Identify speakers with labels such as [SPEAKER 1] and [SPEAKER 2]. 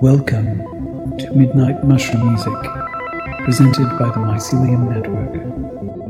[SPEAKER 1] Welcome to Midnight Mushroom Music, presented by the Mycelium Network.